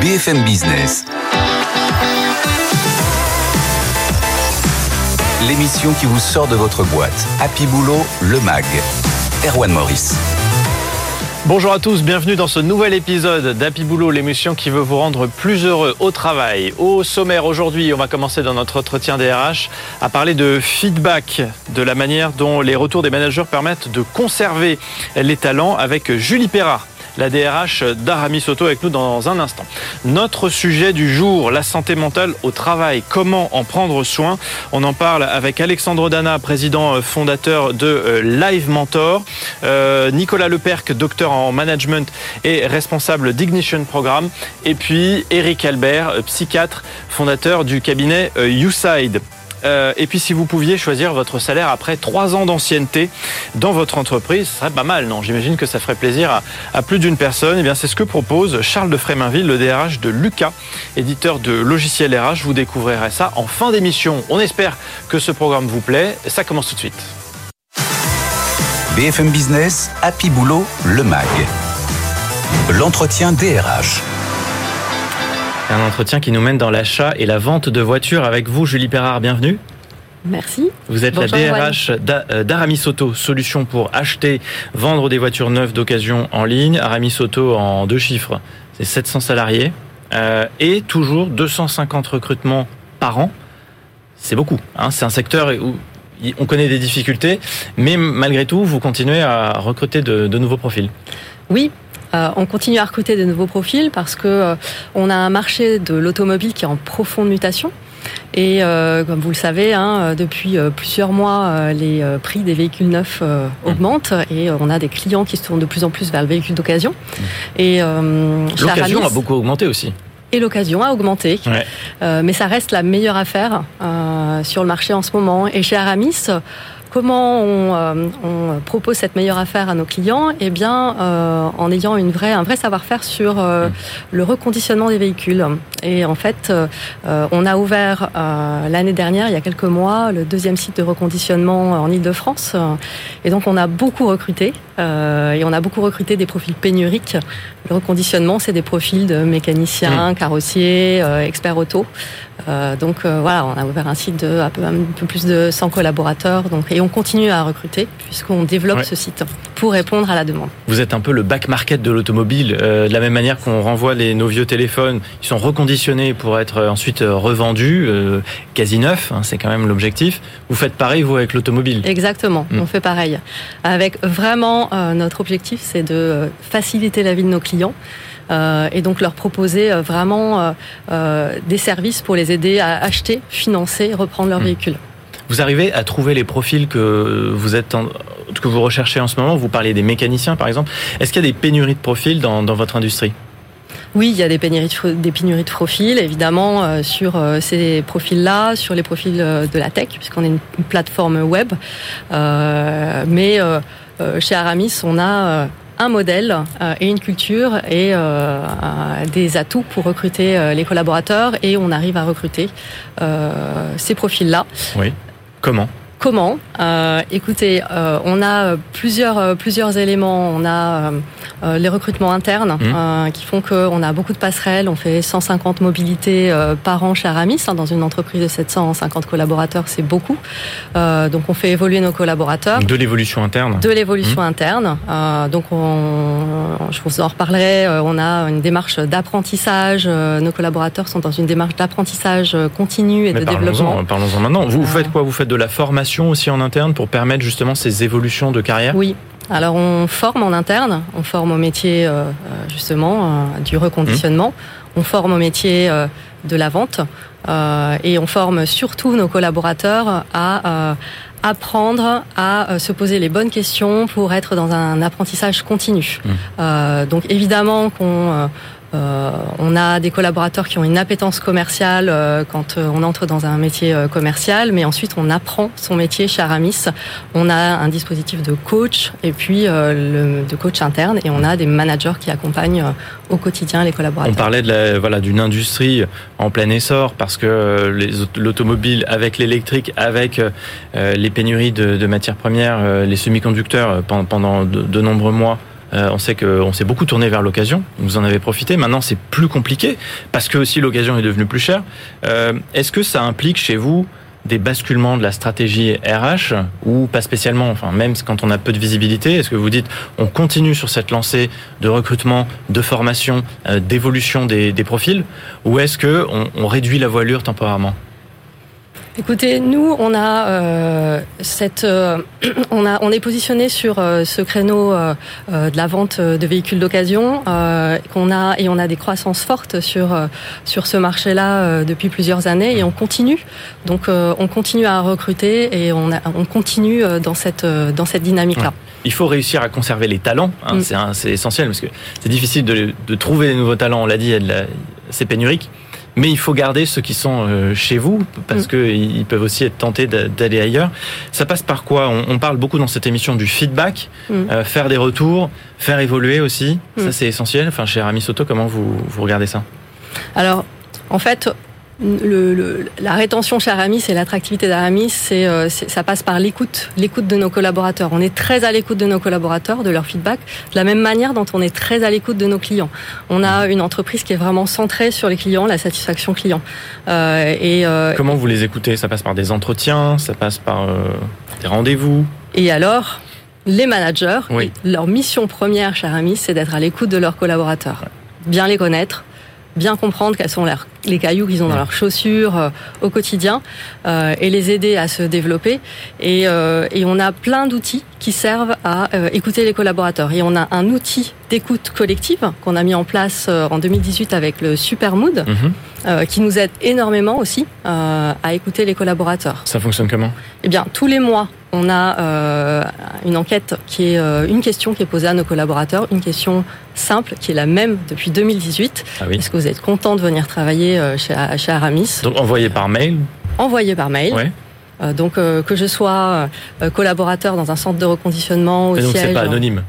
BFM Business. L'émission qui vous sort de votre boîte. Happy Boulot, le MAG. Erwan Maurice. Bonjour à tous, bienvenue dans ce nouvel épisode d'Happy Boulot, l'émission qui veut vous rendre plus heureux au travail. Au sommaire aujourd'hui, on va commencer dans notre entretien DRH à parler de feedback, de la manière dont les retours des managers permettent de conserver les talents avec Julie Perra la DRH d'Aramis Auto avec nous dans un instant. Notre sujet du jour, la santé mentale au travail. Comment en prendre soin? On en parle avec Alexandre Dana, président euh, fondateur de euh, Live Mentor, euh, Nicolas Leperc, docteur en management et responsable d'Ignition Programme, et puis Eric Albert, psychiatre, fondateur du cabinet YouSide. Euh, et puis si vous pouviez choisir votre salaire après trois ans d'ancienneté dans votre entreprise, ce serait pas mal, non? J'imagine que ça ferait plaisir à, plus d'une personne. Et eh bien c'est ce que propose Charles de Fréminville, le DRH de Lucas, éditeur de logiciels RH. Vous découvrirez ça en fin d'émission. On espère que ce programme vous plaît. Ça commence tout de suite. BFM Business, Happy Boulot, le MAG. L'entretien DRH. Un entretien qui nous mène dans l'achat et la vente de voitures avec vous, Julie Perrard. Bienvenue. Merci. Vous êtes la DRH d'Aramis Auto, solution pour acheter, vendre des voitures neuves d'occasion en ligne. Aramis Auto en deux chiffres, c'est 700 salariés euh, et toujours 250 recrutements par an. C'est beaucoup. Hein. C'est un secteur où on connaît des difficultés, mais malgré tout, vous continuez à recruter de, de nouveaux profils. Oui, euh, on continue à recruter de nouveaux profils parce que euh, on a un marché de l'automobile qui est en profonde mutation. Et euh, comme vous le savez, hein, depuis plusieurs mois, les prix des véhicules neufs augmentent et on a des clients qui se tournent de plus en plus vers le véhicule d'occasion. Et l'occasion a beaucoup augmenté aussi. Et l'occasion a augmenté, mais ça reste la meilleure affaire sur le marché en ce moment. Et chez Aramis, Comment euh, on, propose cette meilleure affaire à nos clients Eh bien, euh, en ayant une vraie, un vrai savoir-faire sur euh, le reconditionnement des véhicules. Et en fait, on a ouvert l'année dernière, il y a quelques mois, le deuxième site de reconditionnement en Ile-de-France. Et donc, on a beaucoup recruté. et on a beaucoup recruté des profils pénuriques. Le reconditionnement, c'est des profils de mécaniciens, carrossiers, experts auto. Euh, donc euh, voilà, on a ouvert un site de un peu, un peu plus de 100 collaborateurs, donc et on continue à recruter puisqu'on développe ce site pour répondre à la demande. Vous êtes un peu le back market de l'automobile, euh, de la même manière qu'on renvoie les, nos vieux téléphones, ils sont reconditionnés pour être ensuite revendus, quasi neufs, hein, c'est quand même l'objectif. Vous faites pareil vous avec l'automobile Exactement, hmm. on fait pareil. Avec vraiment notre objectif, c'est de faciliter la vie de nos clients. Euh, et donc leur proposer euh, vraiment euh, des services pour les aider à acheter, financer, reprendre leur hmm. véhicule. Vous arrivez à trouver les profils que vous êtes que vous recherchez en ce moment? Vous parlez des mécaniciens, par exemple. Est-ce qu'il y a des pénuries de profils dans, dans votre industrie? Oui, il y a des pénuries de, des pénuries de profils, évidemment, sur ces profils-là, sur les profils de la tech, puisqu'on est une, plateforme web. mais chez Aramis, on a un modèle euh, et une culture et euh, des atouts pour recruter euh, les collaborateurs et on arrive à recruter ces profils-là. Oui. Comment? Comment euh, Écoutez, euh, on a plusieurs euh, plusieurs éléments. On a euh, les recrutements internes mmh. qui font qu'on a beaucoup de passerelles. On fait 150 mobilités par an chez Aramis. Hein, dans une entreprise de 750 collaborateurs, c'est beaucoup. donc on fait évoluer nos collaborateurs. De l'évolution interne. De l'évolution mmh. interne. donc on, je vous en reparlerai. On a une démarche d'apprentissage. Nos collaborateurs sont dans une démarche d'apprentissage continu et de développement. Parlons-en maintenant. Vous, vous faites quoi? Vous faites de la formation aussi en interne pour permettre justement ces évolutions de carrière? Oui. Alors on forme en interne, on forme au métier euh, euh, justement euh, du reconditionnement, on forme au métier de la vente et on forme surtout nos collaborateurs à apprendre à se poser les bonnes questions pour être dans un apprentissage continu. Mmh. donc évidemment qu'on euh, on a des collaborateurs qui ont une appétence commerciale euh, quand euh, on entre dans un métier commercial, mais ensuite on apprend son métier chez Aramis. On a un dispositif de coach et puis de coach interne et on a des managers qui accompagnent au quotidien les collaborateurs. On parlait de voilà d'une industrie en plein essor parce que l'automobile avec l'électrique, avec les pénuries de, matières premières, les semi-conducteurs pendant de nombreux mois on sait qu'on s'est beaucoup tourné vers l'occasion. Vous en avez profité. Maintenant, c'est plus compliqué parce que aussi l'occasion est devenue plus chère. Est-ce que ça implique chez vous des basculements de la stratégie RH ou pas spécialement? Enfin, même quand on a peu de visibilité, est-ce que vous dites on continue sur cette lancée de recrutement, de formation, d'évolution des, profils, ou est-ce que on réduit la voilure temporairement? Écoutez, nous, on a euh, cette, euh, on a, on est positionné sur euh, ce créneau euh, de la vente de véhicules d'occasion qu'on a et on a des croissances fortes sur sur ce marché-là depuis plusieurs années et on continue. Donc, on continue à recruter et on, a, on continue dans cette dans cette dynamique-là. Il faut réussir à conserver les talents, hein, mm. c'est essentiel parce que c'est difficile de, de, trouver des nouveaux talents. On l'a dit, c'est pénurique. Mais il faut garder ceux qui sont euh, chez vous parce mm. qu'ils peuvent aussi être tentés d'aller ailleurs. Ça passe par quoi? On, parle beaucoup dans cette émission du feedback, mm. euh, faire des retours, faire évoluer aussi. Ça, mm. c'est essentiel. Enfin, chez Aramis Auto, comment vous, vous regardez ça? Alors, en fait, le, la rétention chez Aramis et l'attractivité d'Aramis, euh, c'est, ça passe par l'écoute, l'écoute de nos collaborateurs. On est très à l'écoute de nos collaborateurs, de leur feedback, de la même manière dont on est très à l'écoute de nos clients. On a une entreprise qui est vraiment centrée sur les clients, la satisfaction client. Euh, et euh, comment vous les écoutez? Ça passe par des entretiens, ça passe par des rendez-vous? Et alors, les managers, leur mission première chez Aramis, c'est d'être à l'écoute de leurs collaborateurs, bien les connaître bien comprendre quels sont les cailloux qu'ils ont dans leurs chaussures euh, au quotidien euh, et les aider à se développer. Et, euh, et on a plein d'outils qui servent à écouter les collaborateurs. Et on a un outil d'écoute collective qu'on a mis en place en 2018 avec le Super Mood, mhm. qui nous aide énormément aussi à écouter les collaborateurs. Ça fonctionne comment? Eh bien, tous les mois, on a euh, une enquête qui est euh, une question qui est posée à nos collaborateurs, une question simple qui est la même depuis 2018. Ah Est-ce que vous êtes content de venir travailler euh, chez, chez Aramis? Donc envoyé par mail? Envoyé par mail. donc que je sois collaborateur dans un centre de reconditionnement au donc c'est pas anonyme?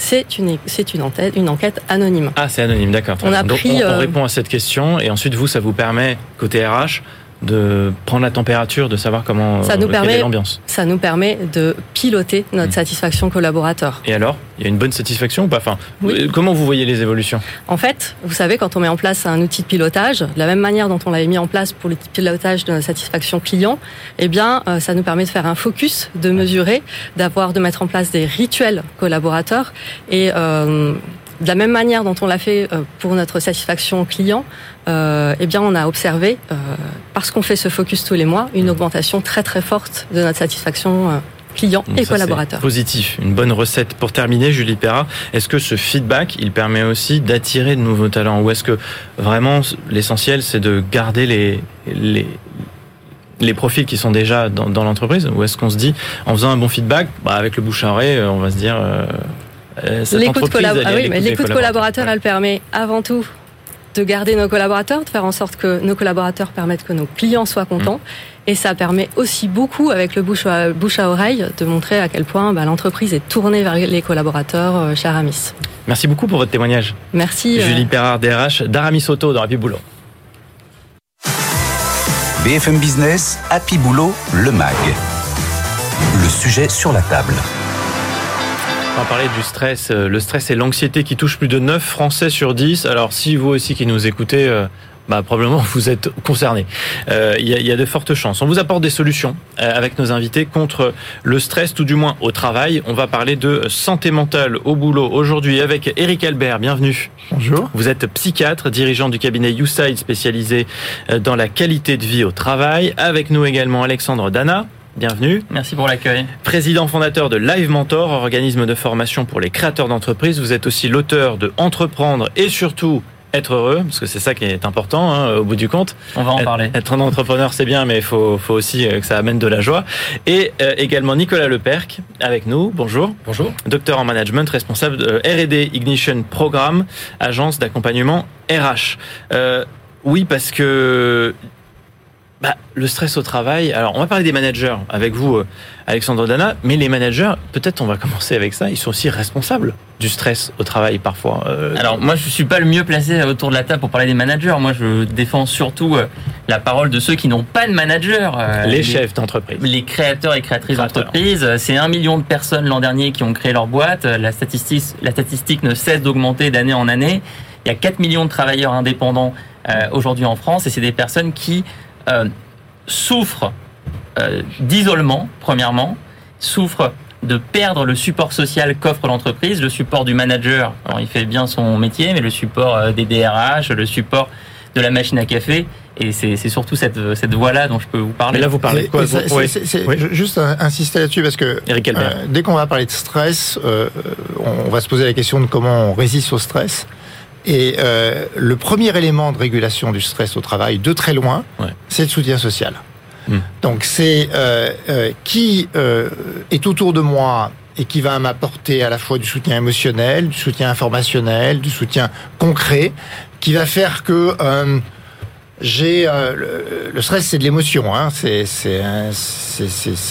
C'est une, c'est une, enquête, une enquête anonyme. Ah, c'est anonyme, d'accord. On, a pris, on, répond à cette question et ensuite, vous, ça vous permet, côté RH, de prendre la température, de savoir comment ça nous permet l'ambiance. Ça nous permet de piloter notre hmm. satisfaction collaborateur. Et alors, il y a une bonne satisfaction ou pas? Enfin, euh, Comment vous voyez les évolutions? En fait, vous savez, quand on met en place un outil de pilotage, de la même manière dont on l'avait mis en place pour le pilotage de notre satisfaction client, eh bien, euh, ça nous permet de faire un focus, de mesurer, d'avoir, de mettre en place des rituels collaborateurs et euh, de la même manière dont on l'a fait euh, pour notre satisfaction client, euh, eh bien, on a observé, euh, parce qu'on fait ce focus tous les mois, une mmh. augmentation très très forte de notre satisfaction euh, client et collaborateur. Positif, une bonne recette. Pour terminer, Julie Perra, est-ce que ce feedback, il permet aussi d'attirer de nouveaux talents ou est-ce que vraiment l'essentiel, c'est de garder les, les, les profils qui sont déjà dans, dans l'entreprise ou est-ce qu'on se dit, en faisant un bon feedback, bah, avec le bouche à oreille, on va se dire... Euh, l'écoute ah collaborateur, elle permet avant tout de garder nos collaborateurs, de faire en sorte que nos collaborateurs permettent que nos clients soient contents. Mm. Et ça permet aussi beaucoup, avec le bouche à, bouche à oreille, de montrer à quel point bah, l'entreprise est tournée vers les collaborateurs euh, chez Aramis. Merci beaucoup pour votre témoignage. Merci. Euh, Julie Perrard, DRH d'Aramis Auto dans Happy Boulot. BFM Business, Happy Boulot, le MAG. Le sujet sur la table. On va parler du stress. Euh, le stress et l'anxiété qui touchent plus de 9 Français sur 10. Alors si vous aussi qui nous écoutez, euh, bah, probablement vous êtes concernés. Euh, il y, a de fortes chances. On vous apporte des solutions avec nos invités contre le stress, tout du moins au travail. On va parler de santé mentale au boulot aujourd'hui avec Eric Albert. Bienvenue. Bonjour. Vous êtes psychiatre, dirigeant du cabinet YouSide spécialisé dans la qualité de vie au travail. Avec nous également Alexandre Dana. Bienvenue. Merci pour l'accueil. Président fondateur de Live Mentor, organisme de formation pour les créateurs d'entreprises. Vous êtes aussi l'auteur de Entreprendre et surtout être heureux, parce que c'est ça qui est important hein, au bout du compte. On va en parler. Être un entrepreneur, c'est bien, mais il faut, faut, aussi euh, que ça amène de la joie. Et euh, également Nicolas Leperc avec nous. Bonjour. Bonjour. Docteur en management, responsable de R&D Ignition Programme, agence d'accompagnement RH. Euh, oui, parce que bah, le stress au travail. Alors, on va parler des managers avec vous, euh, Alexandre Dana, mais les managers, peut-être on va commencer avec ça, ils sont aussi responsables du stress au travail parfois. Euh, Alors, moi, je suis pas le mieux placé autour de la table pour parler des managers. Moi, je défends surtout euh, la parole de ceux qui n'ont pas de manager. les, chefs d'entreprise. Les créateurs et créatrices d'entreprise. C'est un million de personnes l'an dernier qui ont créé leur boîte. La statistique, la statistique ne cesse d'augmenter d'année en année. Il y a 4 millions de travailleurs indépendants aujourd'hui en France et c'est des personnes qui souffrent d'isolement, premièrement, souffrent de perdre le support social qu'offre l'entreprise, le support du manager, alors il fait bien son métier, mais le support euh, des DRH, le support de la machine à café. Et c'est surtout cette, cette voie-là dont je peux vous parler. là, vous parlez de quoi Juste insister là-dessus parce que euh, dès qu'on va parler de stress, euh, on va se poser la question de comment on résiste au stress. Et le premier élément de régulation du stress au travail, de très loin, c'est le soutien social. Hmm. Donc c'est euh, euh, qui euh, est autour de moi et qui va m'apporter à la fois du soutien émotionnel, du soutien informationnel, du soutien concret, qui va faire que j'ai le, stress, c'est de l'émotion. Hein. C'est un,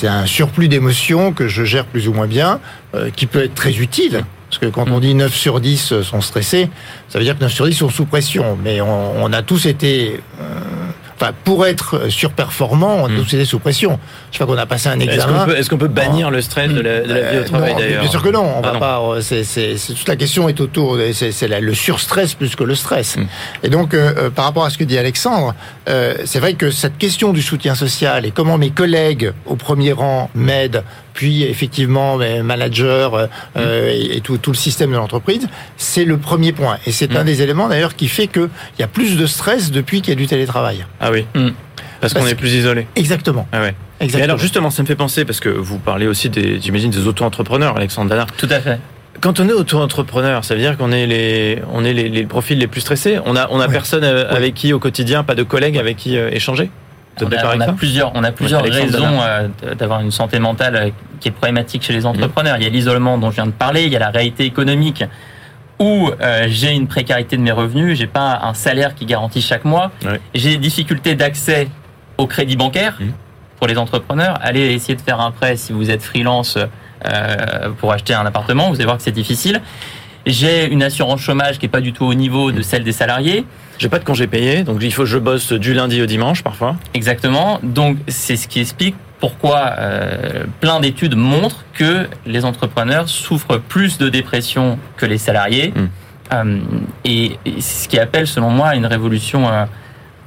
un, surplus d'émotions que je gère plus ou moins bien, qui peut être très utile. Parce que quand on hmm. dit 9 sur 10 sont stressés, ça veut dire que 9 sur 10 sont sous pression. Mais on, on a tous été enfin, pour être surperformant, on doit hmm. sous pression. Je sais pas qu'on a passé un examen. Est-ce qu'on peut, bannir le stress de la, vie au travail d'ailleurs Bien sûr que non. On va pas. Euh, c'est toute la question est autour. C'est le surstress plus que le stress. Hmm. Et donc, euh, euh, par rapport à ce que dit Alexandre, c'est vrai que cette question du soutien social et comment mes collègues au premier rang m'aident puis effectivement manager euh, euh, et, tout, le système de l'entreprise, c'est le premier point. Et c'est un mm. des éléments d'ailleurs qui fait qu'il y a plus de stress depuis qu'il y a du télétravail. Ah oui. Mm. Parce, qu'on est plus isolé. Exactement. Ah ouais. Exactement. Et alors justement, ça me fait penser, parce que vous parlez aussi des, j'imagine, des auto-entrepreneurs, Alexandre Dana. Tout à fait. Quand on est auto-entrepreneur, ça veut dire qu'on est les, on est les, profils les plus stressés. On a, on a personne euh, avec qui au quotidien, pas de collègues avec qui échanger? On a, plusieurs, on a plusieurs raisons euh, d'avoir une santé mentale euh, qui est problématique chez les entrepreneurs. Il y a l'isolement dont je viens de parler, il y a la réalité économique où euh, j'ai une précarité de mes revenus, j'ai pas un salaire qui garantit chaque mois, j'ai des difficultés d'accès au crédit bancaire mmh. pour les entrepreneurs. Allez essayer de faire un prêt si vous êtes freelance pour acheter un appartement, vous allez voir que c'est difficile. J'ai une assurance chômage qui est pas du tout au niveau de celle des salariés. J'ai pas de congé payé, donc il faut que je bosse du lundi au dimanche parfois. Exactement. Donc c'est ce qui explique pourquoi euh, plein d'études montrent que les entrepreneurs souffrent plus de dépression que les salariés. Hmm. Euh, et, c'est ce qui appelle, selon moi, une révolution euh,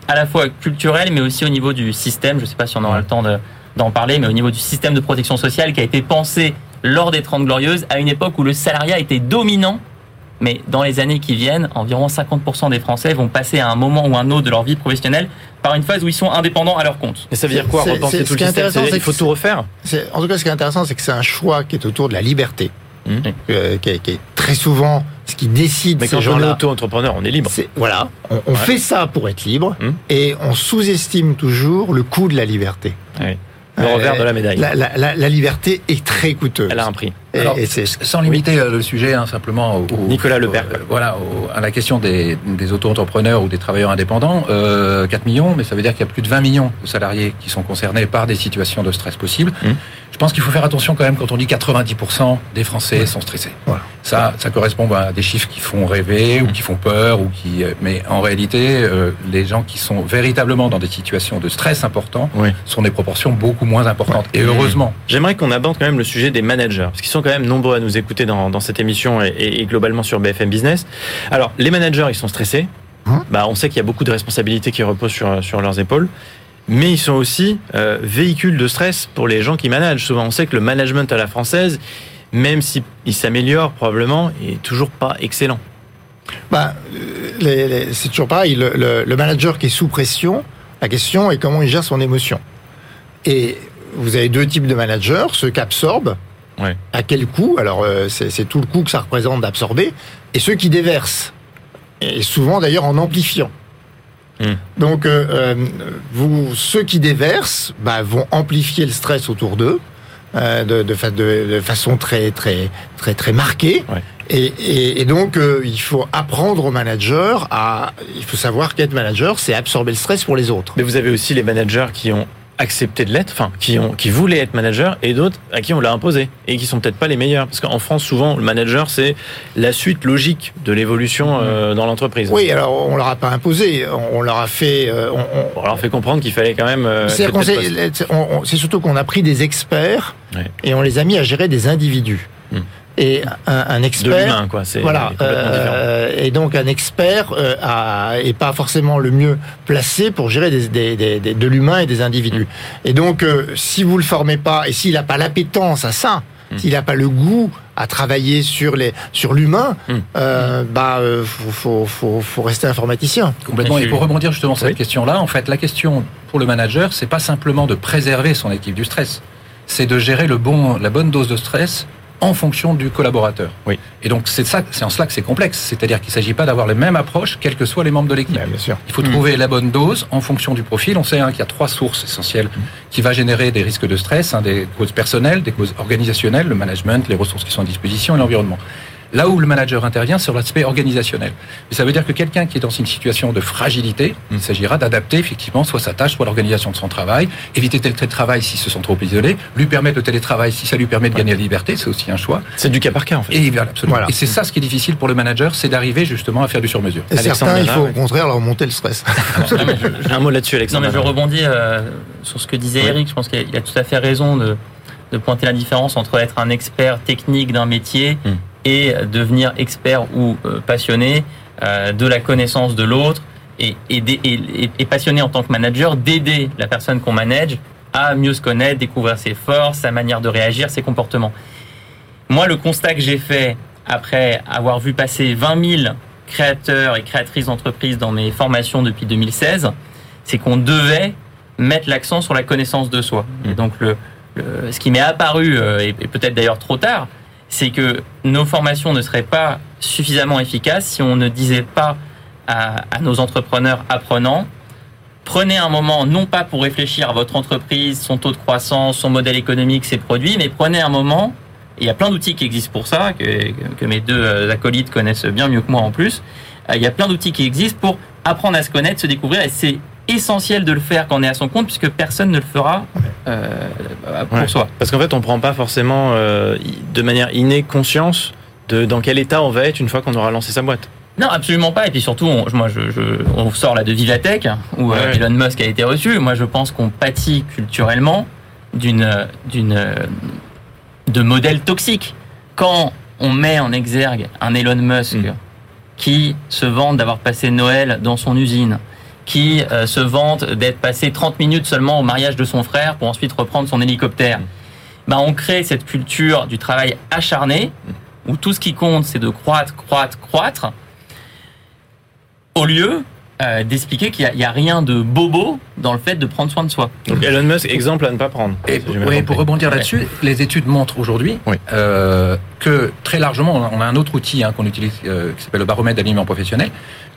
à la fois culturelle, mais aussi au niveau du système. Je ne sais pas si on aura le temps d'en parler, mais au niveau du système de protection sociale qui a été pensé lors des Trente Glorieuses, à une époque où le salariat était dominant mais dans les années qui viennent, environ 50% des Français vont passer à un moment ou un autre de leur vie professionnelle par une phase où ils sont indépendants à leur compte. Et ça veut dire quoi repenser tout le système Il faut tout refaire En tout cas, ce qui est intéressant, c'est que c'est un choix qui est autour de la liberté. Mmh. Euh, qui, est, très souvent ce qui décide. Mais quand on est auto-entrepreneur, on est libre. voilà, on, fait ça pour être libre mmh. et on sous-estime toujours le coût de la liberté. Oui. Le revers de la médaille. La, liberté est très coûteuse. Elle a un prix. sans limiter euh, le sujet hein, simplement au, Nicolas Lepère. Euh, voilà, à la question des, des auto-entrepreneurs ou des travailleurs indépendants, euh, 4 millions, mais ça veut dire qu'il y a plus de 20 millions de salariés qui sont concernés par des situations de stress possibles. Hum. Je pense qu'il faut faire attention quand même quand on dit 90% des Français sont stressés. Voilà. Ça, ça correspond à des chiffres qui font rêver ou qui font peur ou qui. Euh, mais en réalité, euh, les gens qui sont véritablement dans des situations de stress important sont des proportions beaucoup moins importantes. Et heureusement. J'aimerais qu'on aborde quand même le sujet des managers, parce qu'ils sont quand même nombreux à nous écouter dans, dans cette émission et, et, globalement sur BFM Business. Alors, les managers, ils sont stressés. Hein bah, on sait qu'il y a beaucoup de responsabilités qui reposent sur, sur leurs épaules mais ils sont aussi euh, véhicules de stress pour les gens qui managent. Souvent, on sait que le management à la française, même s'il s'améliore probablement, est toujours pas excellent. Bah, c'est toujours pareil. Le, le, manager qui est sous pression, la question est comment il gère son émotion. Et vous avez deux types de managers, ceux qui absorbent, à quel coût Alors, euh, c'est tout le coût que ça représente d'absorber, et ceux qui déversent. Et souvent d'ailleurs en amplifiant. Hmm. Donc, euh, euh, vous, ceux qui déversent bah, vont amplifier le stress autour d'eux euh, de, de, de, façon très très très très marquée. Et, et, donc, il faut apprendre aux managers à. Il faut savoir qu'être manager, c'est absorber le stress pour les autres. Mais vous avez aussi les managers qui ont accepté de l'être, enfin qui ont qui voulaient être manager et d'autres à qui on l'a imposé et qui sont peut-être pas les meilleurs parce qu'en France souvent le manager c'est la suite logique de l'évolution euh, dans l'entreprise. Oui, alors on leur a pas imposé, on leur a fait euh, on, leur fait comprendre qu'il fallait quand même euh, c'est surtout qu'on a pris des experts et on les a mis à gérer des individus. Et un, expert. De quoi. Voilà. Euh, et donc un expert euh, a, est pas forcément le mieux placé pour gérer des, des, des, de l'humain et des individus. Mm. Et donc, euh, si vous le formez pas et s'il n'a pas l'appétence à ça, mm. s'il n'a pas le goût à travailler sur les sur l'humain, mm. euh, bah euh, faut, faut, faut, rester informaticien. Complètement. Et pour rebondir justement sur cette question-là, en fait, la question pour le manager, c'est pas simplement de préserver son équipe du stress, c'est de gérer le bon la bonne dose de stress en fonction du collaborateur. Oui. Et donc c'est ça, c'est en cela que c'est complexe. C'est-à-dire qu'il ne s'agit pas d'avoir les mêmes approches, quels que soient les membres de l'équipe. bien sûr. Il faut trouver la bonne dose en fonction du profil. On sait hein, qu'il y a trois sources essentielles qui vont générer des risques de stress, hein, des causes personnelles, des causes organisationnelles, le management, les ressources qui sont à disposition et l'environnement. Là où le manager intervient, c'est sur l'aspect organisationnel. Mais ça veut dire que quelqu'un qui est dans une situation de fragilité, il s'agira d'adapter effectivement soit sa tâche, soit l'organisation de son travail, éviter tel télétravail s'ils se sont trop isolés, lui permettre le télétravail si ça lui permet de gagner la liberté, c'est aussi un choix. C'est du cas par cas en fait. Et, absolument. et c'est ça ce qui est difficile pour le manager, c'est d'arriver justement à faire du sur-mesure. Et certains, il faut au contraire leur monter le stress. un mot là-dessus, Alexandre. Non, mais je rebondis euh, sur ce que disait Eric. Je pense qu'il a tout à fait raison de, de pointer la différence entre être un expert technique d'un métier hmm et devenir expert ou euh, passionné euh, de la connaissance de l'autre et, et, passionné en tant que manager d'aider la personne qu'on manage à mieux se connaître, découvrir ses forces, sa manière de réagir, ses comportements. Moi, le constat que j'ai fait après avoir vu passer 20 000 créateurs et créatrices d'entreprises dans mes formations depuis 2016, c'est qu'on devait mettre l'accent sur la connaissance de soi. Et mmh. donc, le, ce qui m'est apparu, euh, et peut-être d'ailleurs trop tard, c'est que nos formations ne seraient pas suffisamment efficaces si on ne disait pas à, nos entrepreneurs apprenants, prenez un moment, non pas pour réfléchir à votre entreprise, son taux de croissance, son modèle économique, ses produits, mais prenez un moment, il y a plein d'outils qui existent pour ça, que, que mes deux euh, acolytes connaissent bien mieux que moi en plus, euh, il y a plein d'outils qui existent pour apprendre à se connaître, se découvrir, et c'est essentiel de le faire quand on est à son compte puisque personne ne le fera euh, pour soi. Parce qu'en fait, on prend pas forcément euh, de manière innée conscience de dans quel état on va être une fois qu'on aura lancé sa boîte. Non, absolument pas. Et puis surtout, on, moi, je, on sort là de Vivatech où euh, Elon Musk a été reçu. Moi, je pense qu'on pâtit culturellement d'une d'une de modèles toxiques. Quand on met en exergue un Elon Musk mm. qui se vante d'avoir passé Noël dans son usine, qui euh, se vante d'être passé 30 minutes seulement au mariage de son frère pour ensuite reprendre son hélicoptère. Ben, on crée cette culture du travail acharné, où tout ce qui compte, c'est de croître, croître, croître, au lieu euh, d'expliquer qu'il n'y a, rien de bobo dans le fait de prendre soin de soi. Donc Elon Musk, exemple à ne pas prendre. Et, pour rebondir là-dessus, les études montrent aujourd'hui euh, que très largement, on a un autre outil hein, qu'on utilise qui s'appelle le baromètre d'alignement professionnel,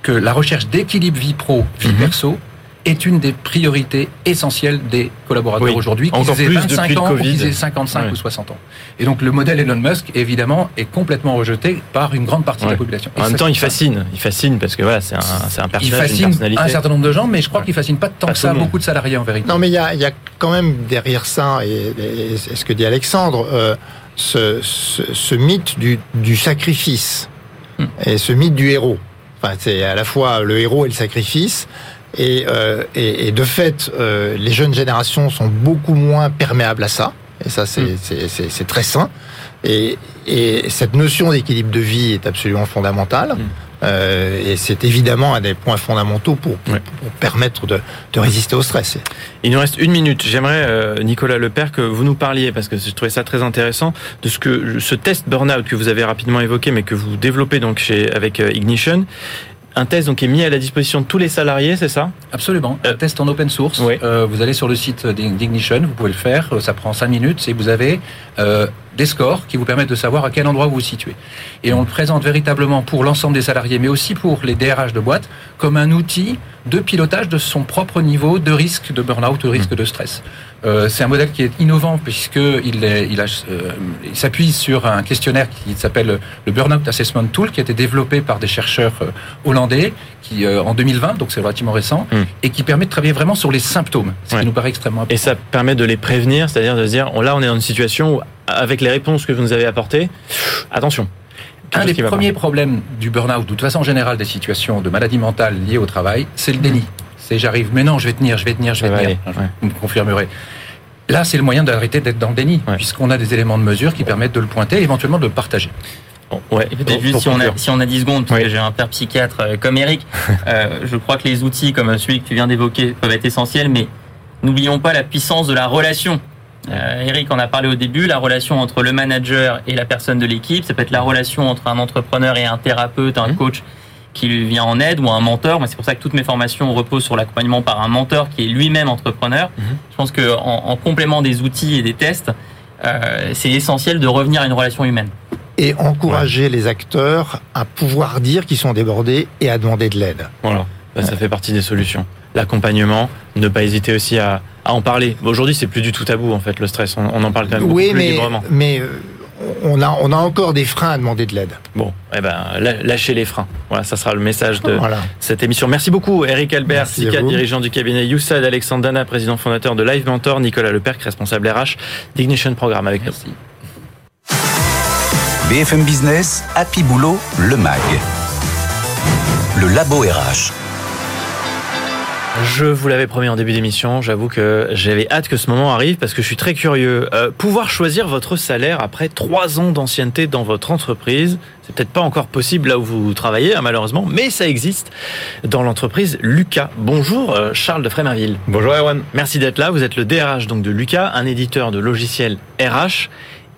que la recherche d'équilibre vie pro, vie mhm. perso est une des priorités essentielles des collaborateurs aujourd'hui, qu'ils aient 25 ans ou qu'ils aient 55 ou 60 ans. Et donc le modèle Elon Musk, évidemment, est complètement rejeté par une grande partie de la population. en même temps, il fascine. Il fascine parce que voilà, c'est un, c'est un personnage, Il fascine un certain nombre de gens, mais je crois qu'il fascine pas tant que ça beaucoup de salariés en vérité. Non, mais il y a, y a, quand même derrière ça, et, ce que dit Alexandre, euh, ce, ce, mythe du, du sacrifice hmm. et ce mythe du héros c'est à la fois le héros et le sacrifice. Et, euh, de fait, euh, les jeunes générations sont beaucoup moins perméables à ça. Et ça, c'est mm. très sain. Et, cette notion d'équilibre de vie est absolument fondamentale. Mm. Euh, et c'est évidemment un des points fondamentaux pour, permettre de, résister au stress. Il nous reste une minute. J'aimerais, euh, Nicolas Lepère, que vous nous parliez, parce que je trouvais ça très intéressant, de ce que ce test burn-out que vous avez rapidement évoqué, mais que vous développez donc chez, avec euh, Ignition, un test donc, qui est mis à la disposition de tous les salariés, c'est ça Absolument. Un test en open source. Euh, vous allez sur le site d'Ignition, vous pouvez le faire. Ça prend 5 minutes et vous avez euh, des scores qui vous permettent de savoir à quel endroit vous vous situez. Et on le présente véritablement pour l'ensemble des salariés, mais aussi pour les DRH de boîte, comme un outil de pilotage de son propre niveau de risque de burn-out, de risque de stress. Euh, c'est un modèle qui est innovant puisqu'il il, euh, il s'appuie sur un questionnaire qui s'appelle le Burnout Assessment Tool, qui a été développé par des chercheurs euh, hollandais qui, en 2020, donc c'est relativement récent, hmm. et qui permet de travailler vraiment sur les symptômes, ce qui nous paraît extrêmement important. Et ça permet de les prévenir, c'est-à-dire de se dire, là on est dans une situation où, avec les réponses que vous nous avez apportées, attention. Un des premiers problèmes du burn-out, ou de toute façon en général des situations de maladie mentale liées au travail, c'est le déni. C'est j'arrive, mais non, je vais tenir, je vais tenir, je vais tenir. Vous me confirmerez. Là, c'est le moyen d'arrêter d'être dans le déni, puisqu'on a des éléments de mesure qui permettent de le pointer et éventuellement de le partager. ouais. Peut-être juste si on, a, si on, a, 10 secondes, parce que j'ai un père psychiatre euh, comme Eric, euh, je crois que les outils comme celui que tu viens d'évoquer peuvent être essentiels, mais n'oublions pas la puissance de la relation. Euh, Eric en a parlé au début, la relation entre le manager et la personne de l'équipe, ça peut être la relation entre un entrepreneur et un thérapeute, un mmh. coach qui lui vient en aide ou un mentor. C'est pour ça que toutes mes formations reposent sur l'accompagnement par un mentor qui est lui-même entrepreneur. Mhm. Je pense qu'en en, complément des outils et des tests, euh, c'est essentiel de revenir à une relation humaine. Et encourager les acteurs à pouvoir dire qu'ils sont débordés et à demander de l'aide. Voilà, bah, ça fait partie des solutions. L'accompagnement, ne pas hésiter aussi à, en parler. Aujourd'hui, c'est plus du tout tabou en fait le stress. On, en parle quand même oui, beaucoup mais, plus librement. Mais euh, on a, on a encore des freins à demander de l'aide. Bon, eh ben, lâchez les freins. Voilà, ça sera le message de cette émission. Merci beaucoup, Eric Albert, SICA, dirigeant du cabinet Youssad, Alexandre Dana, président fondateur de Live Mentor, Nicolas Leperc, responsable RH d'Ignition Programme avec Merci. BFM Business, Happy Boulot, le MAG. Le Labo RH. Je vous l'avais promis en début d'émission, j'avoue que j'avais hâte que ce moment arrive parce que je suis très curieux. Euh, pouvoir choisir votre salaire après trois ans d'ancienneté dans votre entreprise, c'est peut-être pas encore possible là où vous travaillez, hein, malheureusement, mais ça existe dans l'entreprise Lucas. Bonjour euh, Charles de Frémerville. Bonjour Erwan. Merci d'être là. Vous êtes le DRH donc de Lucas, un éditeur de logiciels RH.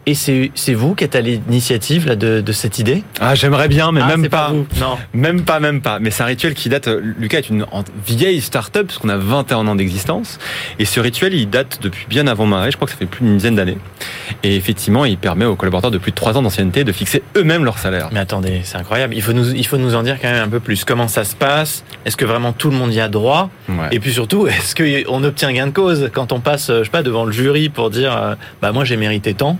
Et c'est vous qui êtes à l'initiative de, de, cette idée? Ah, j'aimerais bien, mais ah, même pas. non. Même pas, même pas. Mais c'est un rituel qui date. Lucas est une vieille start-up, parce qu'on a 21 ans d'existence. Et ce rituel, il date depuis bien avant Marais. Je crois que ça fait plus d'une dizaine d'années. Et effectivement, il permet aux collaborateurs de plus de 3 ans d'ancienneté de fixer eux-mêmes leur salaire. Mais attendez, c'est incroyable. Il faut, nous, il faut nous en dire quand même un peu plus. Comment ça se passe? Est-ce que vraiment tout le monde y a droit? Et puis surtout, est-ce qu'on obtient gain de cause quand on passe, je sais pas, devant le jury pour dire, euh, bah moi j'ai mérité tant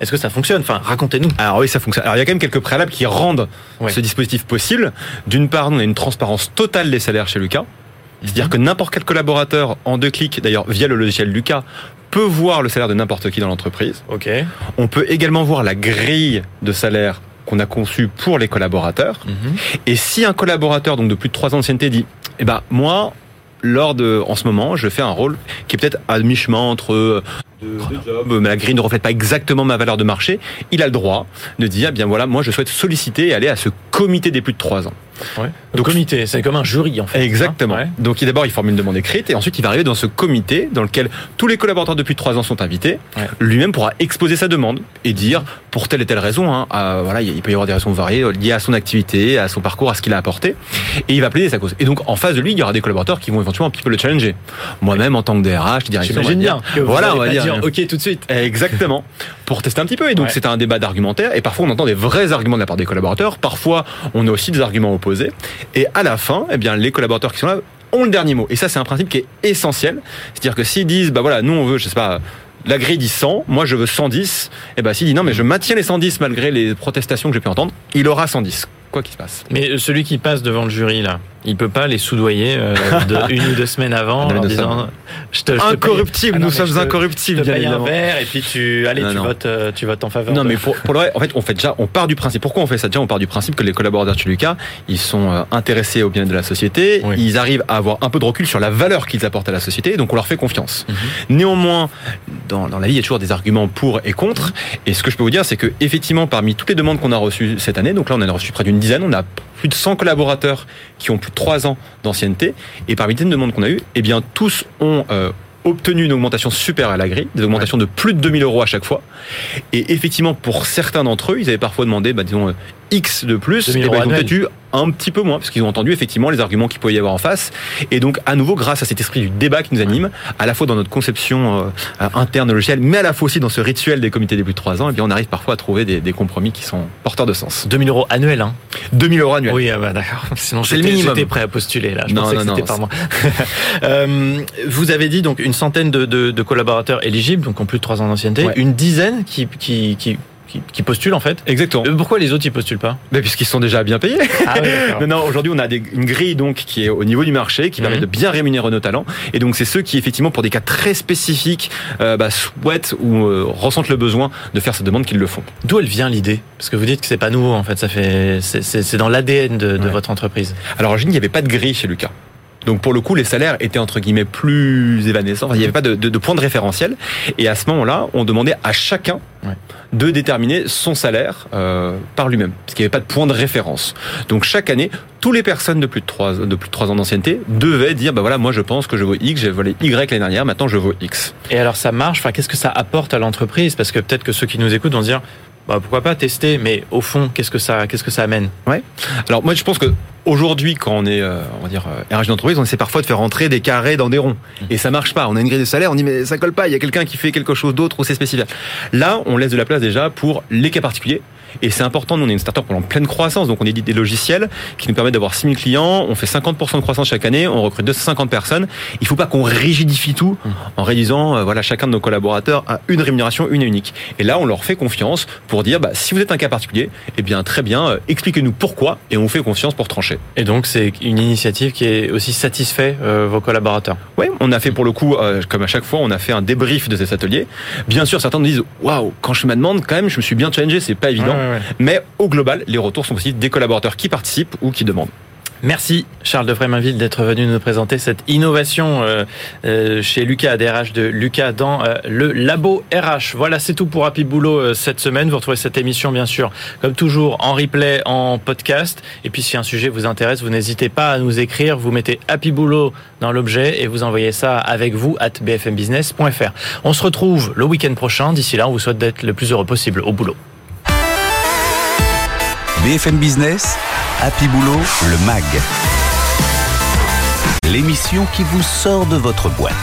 est-ce que ça fonctionne? Enfin, racontez-nous. Alors oui, ça fonctionne. Alors il y a quand même quelques préalables qui rendent ce dispositif possible. D'une part, nous on a une transparence totale des salaires chez Lucas. C'est-à-dire mhm. que n'importe quel collaborateur, en deux clics, d'ailleurs via le logiciel Lucas, peut voir le salaire de n'importe qui dans l'entreprise. Ok. On peut également voir la grille de salaire qu'on a conçue pour les collaborateurs. Mhm. Et si un collaborateur donc de plus de trois ans d'ancienneté dit, eh ben moi, lors de, en ce moment, je fais un rôle qui est peut-être à mi-chemin entre de, job, mais la grille ne reflète pas exactement ma valeur de marché, il a le droit de dire, eh bien voilà, moi je souhaite solliciter et aller à ce comité des plus de 3 ans. Ouais. Donc, comité, c'est comme un jury en fait. Exactement. Donc d'abord il forme une demande écrite et ensuite il va arriver dans ce comité dans lequel tous les collaborateurs depuis trois ans sont invités. Lui-même pourra exposer sa demande et dire pour telle et telle raison. Hein, voilà, il peut y avoir des raisons variées liées à son activité, à son parcours, à ce qu'il a apporté. Et il va plaider sa cause. Et donc en face de lui, il y aura des collaborateurs qui vont éventuellement un petit peu le challenger. Moi-même en tant que DRH, je dirais bien. Voilà, on va dire, ok tout de suite. Exactement. pour tester un petit peu. Et donc c'est un débat d'argumentaire. Et parfois on entend des vrais arguments de la part des collaborateurs. Parfois on a aussi des arguments opposés. Et à la fin, eh bien, les collaborateurs qui sont là ont le dernier mot. Et ça, c'est un principe qui est essentiel. C'est-à-dire que s'ils disent, bah voilà, nous on veut, je sais pas, la grille dit 100, moi je veux 110, et bah s'il dit non mais je maintiens les 110 malgré les protestations que j'ai pu entendre, il aura 110 quoi qu'il se passe. Mais celui qui passe devant le jury là, il peut pas les soudoyer euh, une ou deux semaines avant en disant je te, incorruptible, nous sommes incorruptibles bien évidemment. un verre et puis tu allez tu votes euh, tu votes en faveur. Non mais pour, pour le en fait on fait déjà on part du principe. Pourquoi on fait ça? Déjà On part du principe que les collaborateurs de Lucas, ils sont euh, intéressés au bien de la société, ils arrivent à avoir un peu de recul sur la valeur qu'ils apportent à la société, donc on leur fait confiance. Mhm. Néanmoins, dans, dans la vie, il y a toujours des arguments pour et contre. Et ce que je peux vous dire, c'est que effectivement, parmi toutes les demandes qu'on a reçues cette année, donc là on en a reçu près d'une on a plus de 100 collaborateurs qui ont plus de 3 ans d'ancienneté. Et parmi les demandes qu'on a eues, eh bien, tous ont euh, obtenu une augmentation supérieure à la grille, des augmentations de plus de 2000 euros à chaque fois. Et effectivement, pour certains d'entre eux, ils avaient parfois demandé, bah, disons, X de plus, et eh ben, ils ont un petit peu moins, parce qu'ils ont entendu effectivement les arguments qu'il pouvait y avoir en face. Et donc, à nouveau, grâce à cet esprit du débat qui nous anime, à la fois dans notre conception euh, interne logicielle, mais à la fois aussi dans ce rituel des comités des plus de 3 ans, et eh bien on arrive parfois à trouver des, compromis qui sont porteurs de sens. 2000 euros annuels, hein 2000 euros annuels. Oui, ah bah, d'accord. Sinon, j'étais prêt à postuler là. Je non, pensais non, que c'était euh, vous avez dit donc une centaine de, de, de, collaborateurs éligibles, donc en plus de 3 ans d'ancienneté, une dizaine qui, qui, qui qui, postulent en fait. Exactement. Euh, pourquoi les autres ils postulent pas? Mais puisqu'ils sont déjà bien payés. Ah, non, non aujourd'hui on a une grille donc qui est au niveau du marché, qui permet mhm. de bien rémunérer nos talents. Et donc c'est ceux qui effectivement pour des cas très spécifiques euh, bah, souhaitent ou euh, ressentent le besoin de faire cette demande qu'ils le font. D'où elle vient l'idée? Parce que vous dites que c'est pas nouveau en fait, ça fait c'est dans l'ADN de, de votre entreprise. Alors il n'y avait pas de grille chez Lucas. Donc pour le coup, les salaires étaient entre guillemets plus évanescents. il n'y avait pas de, de, point de référentiel. Et à ce moment-là, on demandait à chacun de déterminer son salaire euh, par lui-même, parce qu'il n'y avait pas de point de référence. Donc chaque année, toutes les personnes de plus de 3, de plus de 3 ans d'ancienneté devaient dire, bah voilà, moi je pense que je vaux X, j'ai volé Y l'année dernière, maintenant je vaux X. Et alors ça marche, enfin, qu'est-ce que ça apporte à l'entreprise? Parce que peut-être que ceux qui nous écoutent vont se dire, bah, pourquoi pas tester, mais au fond, qu'est-ce que ça, qu'est-ce que ça amène Ouais. Alors moi, je pense que aujourd'hui, quand on est, euh, on va dire, RH euh, d'entreprise, on essaie parfois de faire rentrer des carrés dans des ronds, mmh. et ça marche pas. On a une grille de salaire, on dit mais ça colle pas. Il y a quelqu'un qui fait quelque chose d'autre ou c'est spécifique. Là, on laisse de la place déjà pour les cas particuliers et c'est important, nous on est une startup en pleine croissance, donc on édite des logiciels qui nous permettent d'avoir 6000 clients, on fait 50% de croissance chaque année, on recrute 250 personnes. Il ne faut pas qu'on rigidifie tout en réduisant, euh, voilà, chacun de nos collaborateurs à une rémunération, une et unique. Et là, on leur fait confiance pour dire, bah, si vous êtes un cas particulier, eh bien très bien, euh, expliquez-nous pourquoi et on fait confiance pour trancher. Et donc c'est une initiative qui est aussi satisfait euh, vos collaborateurs? Oui, on a fait pour le coup, comme à chaque fois, on a fait un débrief de cet atelier. Bien sûr, certains nous disent, waouh, quand je fais ma demande, quand même, je me suis bien challengé, c'est pas évident. Mais au global, les retours sont aussi des collaborateurs qui participent ou qui demandent. Merci Charles de Fréminville d'être venu nous présenter cette innovation euh, euh, chez Lucas, DRH de Lucas dans euh, le labo RH. Voilà, c'est tout pour Happy Boulot cette semaine. Vous retrouvez cette émission bien sûr, comme toujours, en replay, en podcast. Et puis si un sujet vous intéresse, vous n'hésitez pas à nous écrire. Vous mettez Happy Boulot dans l'objet et vous envoyez ça avec vous at bfmbusiness.fr. On se retrouve le week-end prochain. D'ici là, on vous souhaite d'être le plus heureux possible au boulot. BFM Business, Happy Boulot, le MAG. L'émission qui vous sort de votre boîte.